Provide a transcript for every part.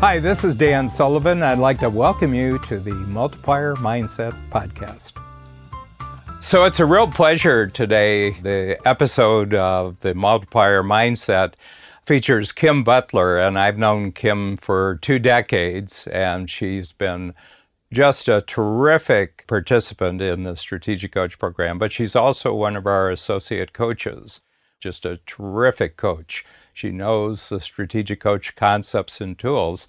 Hi, this is Dan Sullivan. I'd like to welcome you to the Multiplier Mindset Podcast. So it's a real pleasure today. The episode of the Multiplier Mindset features Kim Butler, and I've known Kim for two decades, and she's been just a terrific participant in the Strategic Coach program, but she's also one of our associate coaches, just a terrific coach. She knows the strategic coach concepts and tools.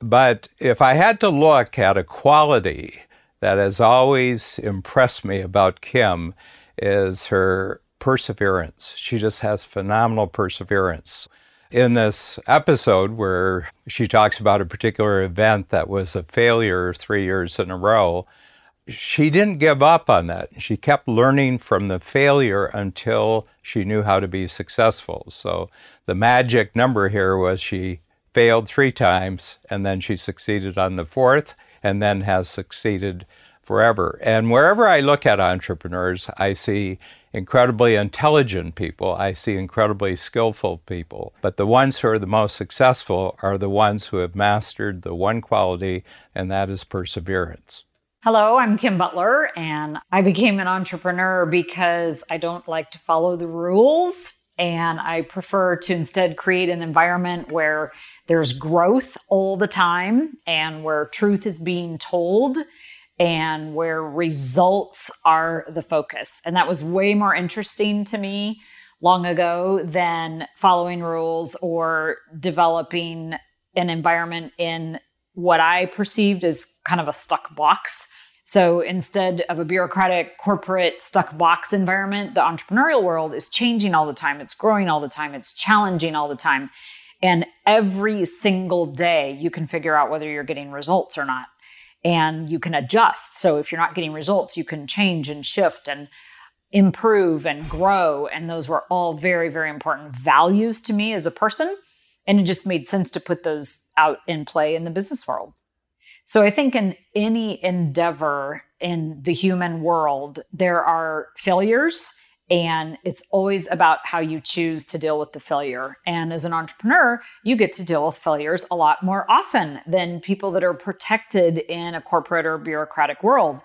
But if I had to look at a quality that has always impressed me about Kim is her perseverance. She just has phenomenal perseverance. In this episode where she talks about a particular event that was a failure three years in a row, she didn't give up on that. She kept learning from the failure until she knew how to be successful. So the magic number here was she failed three times and then she succeeded on the fourth and then has succeeded forever. And wherever I look at entrepreneurs, I see incredibly intelligent people, I see incredibly skillful people. But the ones who are the most successful are the ones who have mastered the one quality, and that is perseverance. Hello, I'm Kim Butler, and I became an entrepreneur because I don't like to follow the rules. And I prefer to instead create an environment where there's growth all the time and where truth is being told and where results are the focus. And that was way more interesting to me long ago than following rules or developing an environment in what I perceived as kind of a stuck box so instead of a bureaucratic, corporate, stuck box environment, the entrepreneurial world is changing all the time. It's growing all the time. It's challenging all the time. And every single day, you can figure out whether you're getting results or not. And you can adjust. So if you're not getting results, you can change and shift and improve and grow. And those were all very, very important values to me as a person. And it just made sense to put those out in play in the business world. So I think in any endeavor in the human world, there are failures. And it's always about how you choose to deal with the failure. And as an entrepreneur, you get to deal with failures a lot more often than people that are protected in a corporate or bureaucratic world.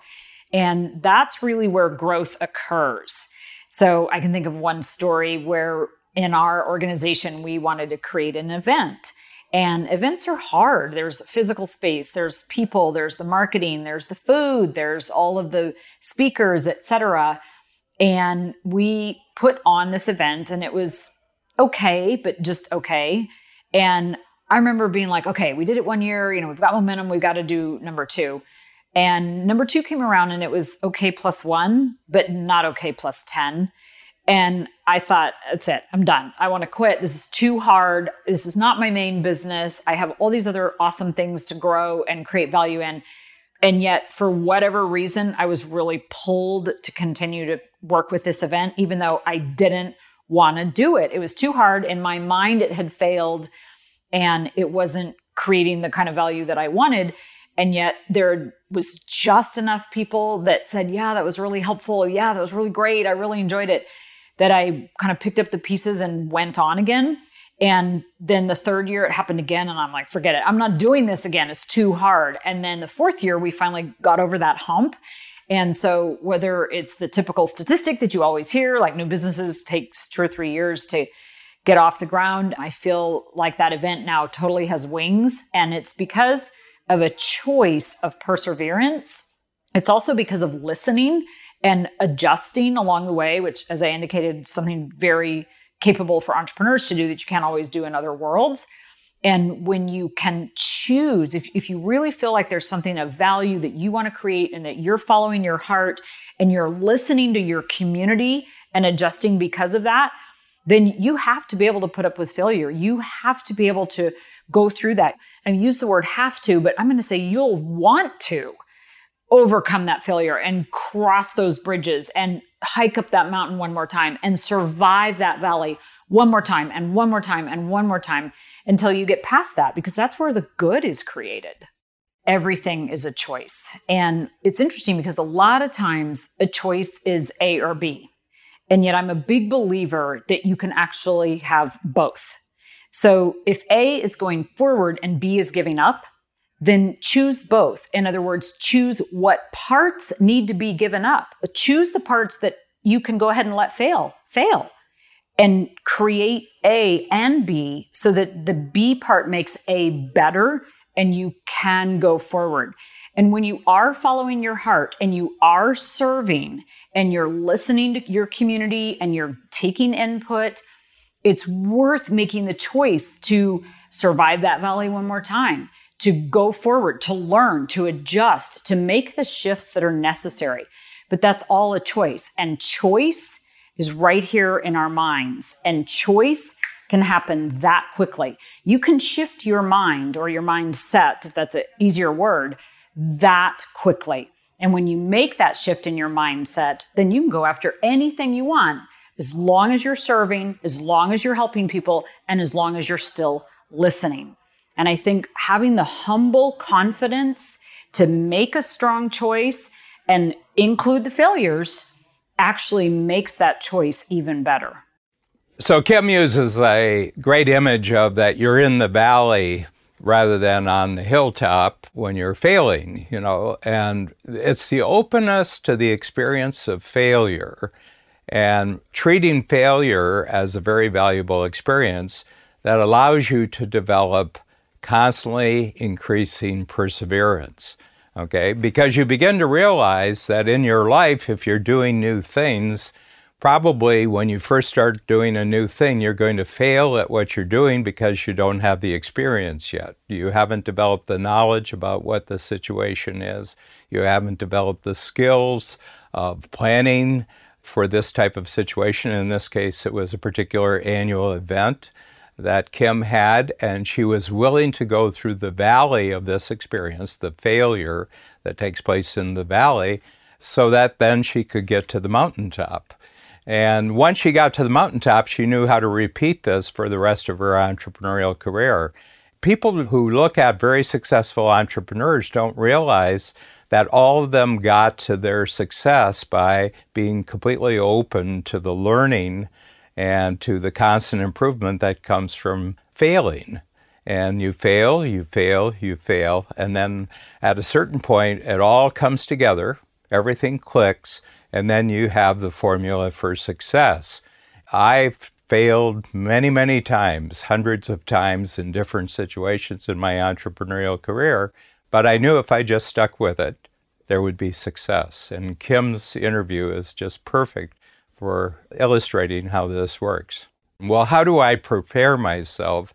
And that's really where growth occurs. So I can think of one story where in our organization, we wanted to create an event. And events are hard. There's physical space, there's people, there's the marketing, there's the food, there's all of the speakers, etc. And we put on this event and it was okay, but just okay. And I remember being like, okay, we did it one year, you know, we've got momentum, we've got to do number two. And number two came around and it was okay plus one, but not okay plus 10. And I thought, that's it. I'm done. I want to quit. This is too hard. This is not my main business. I have all these other awesome things to grow and create value in. And yet, for whatever reason, I was really pulled to continue to work with this event, even though I didn't want to do it. It was too hard. In my mind, it had failed and it wasn't creating the kind of value that I wanted. And yet, there was just enough people that said, Yeah, that was really helpful. Yeah, that was really great. I really enjoyed it that I kind of picked up the pieces and went on again. And then the third year it happened again. And I'm like, forget it. I'm not doing this again. It's too hard. And then the fourth year, we finally got over that hump. And so, whether it's the typical statistic that you always hear, like new businesses takes two or three years to get off the ground, I feel like that event now totally has wings. And it's because of a choice of perseverance. It's also because of listening and adjusting along the way, which, as I indicated, something very capable for entrepreneurs to do that you can't always do in other worlds. And when you can choose, if, if you really feel like there's something of value that you want to create and that you're following your heart and you're listening to your community and adjusting because of that, then you have to be able to put up with failure. You have to be able to go through that. And use the word have to, but I'm going to say you'll want to overcome that failure and cross those bridges and hike up that mountain one more time and survive that valley one more time and one more time and one more time until you get past that because that's where the good is created. Everything is a choice. And it's interesting because a lot of times a choice is A or B. And yet I'm a big believer that you can actually have both. So if A is going forward and B is giving up, then choose both. In other words, choose what parts need to be given up. Choose the parts that you can go ahead and let fail, fail, and create A and B so that the B part makes A better and you can go forward. And when you are following your heart and you are serving and you're listening to your community and you're taking input, it's worth making the choice to survive that valley one more time, to go forward, to learn, to adjust, to make the shifts that are necessary. But that's all a choice. And choice is right here in our minds. And choice can happen that quickly. You can shift your mind or your mindset, if that's an easier word, that quickly. And when you make that shift in your mindset, then you can go after anything you want as long as you're serving, as long as you're helping people, and as long as you're still listening. And I think having the humble confidence to make a strong choice and include the failures actually makes that choice even better. So, Kim uses a great image of that you're in the valley rather than on the hilltop when you're failing, you know, and it's the openness to the experience of failure and treating failure as a very valuable experience that allows you to develop constantly increasing perseverance. Okay, because you begin to realize that in your life, if you're doing new things, probably when you first start doing a new thing, you're going to fail at what you're doing because you don't have the experience yet. You haven't developed the knowledge about what the situation is. You haven't developed the skills of planning for this type of situation. In this case, it was a particular annual event that Kim had, and she was willing to go through the valley of this experience, the failure that takes place in the valley, so that then she could get to the mountaintop. And once she got to the mountaintop, she knew how to repeat this for the rest of her entrepreneurial career. People who look at very successful entrepreneurs don't realize that all of them got to their success by being completely open to the learning and to the constant improvement that comes from failing. And you fail, you fail, you fail. And then at a certain point, it all comes together, everything clicks, and then you have the formula for success. I've failed many, many times, hundreds of times in different situations in my entrepreneurial career, but I knew if I just stuck with it, there would be success. And Kim's interview is just perfect for illustrating how this works. Well, how do I prepare myself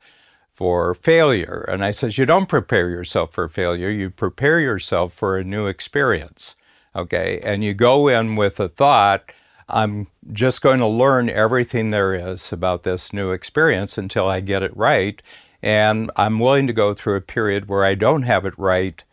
for failure? And I says, you don't prepare yourself for failure, you prepare yourself for a new experience okay? And you go in with a thought, I'm just going to learn everything there is about this new experience until I get it right. And I'm willing to go through a period where I don't have it right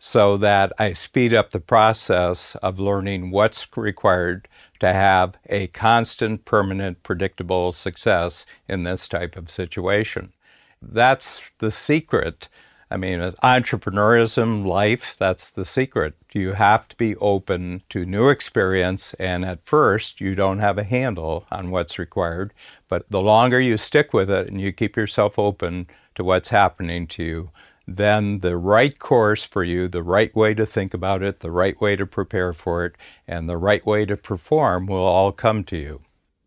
so that I speed up the process of learning what's required to have a constant, permanent, predictable success in this type of situation. That's the secret I mean, entrepreneurism, life, that's the secret. You have to be open to new experience, and at first, you don't have a handle on what's required. But the longer you stick with it and you keep yourself open to what's happening to you, then the right course for you, the right way to think about it, the right way to prepare for it, and the right way to perform will all come to you.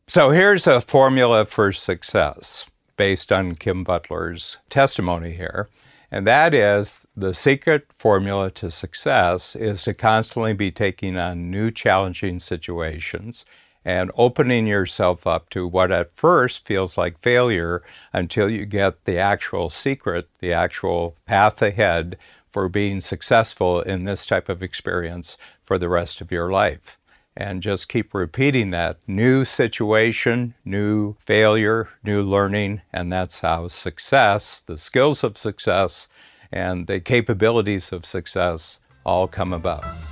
So here's a formula for success based on Kim Butler's testimony here. And that is the secret formula to success is to constantly be taking on new challenging situations and opening yourself up to what at first feels like failure until you get the actual secret, the actual path ahead for being successful in this type of experience for the rest of your life and just keep repeating that new situation, new failure, new learning, and that's how success, the skills of success, and the capabilities of success all come about.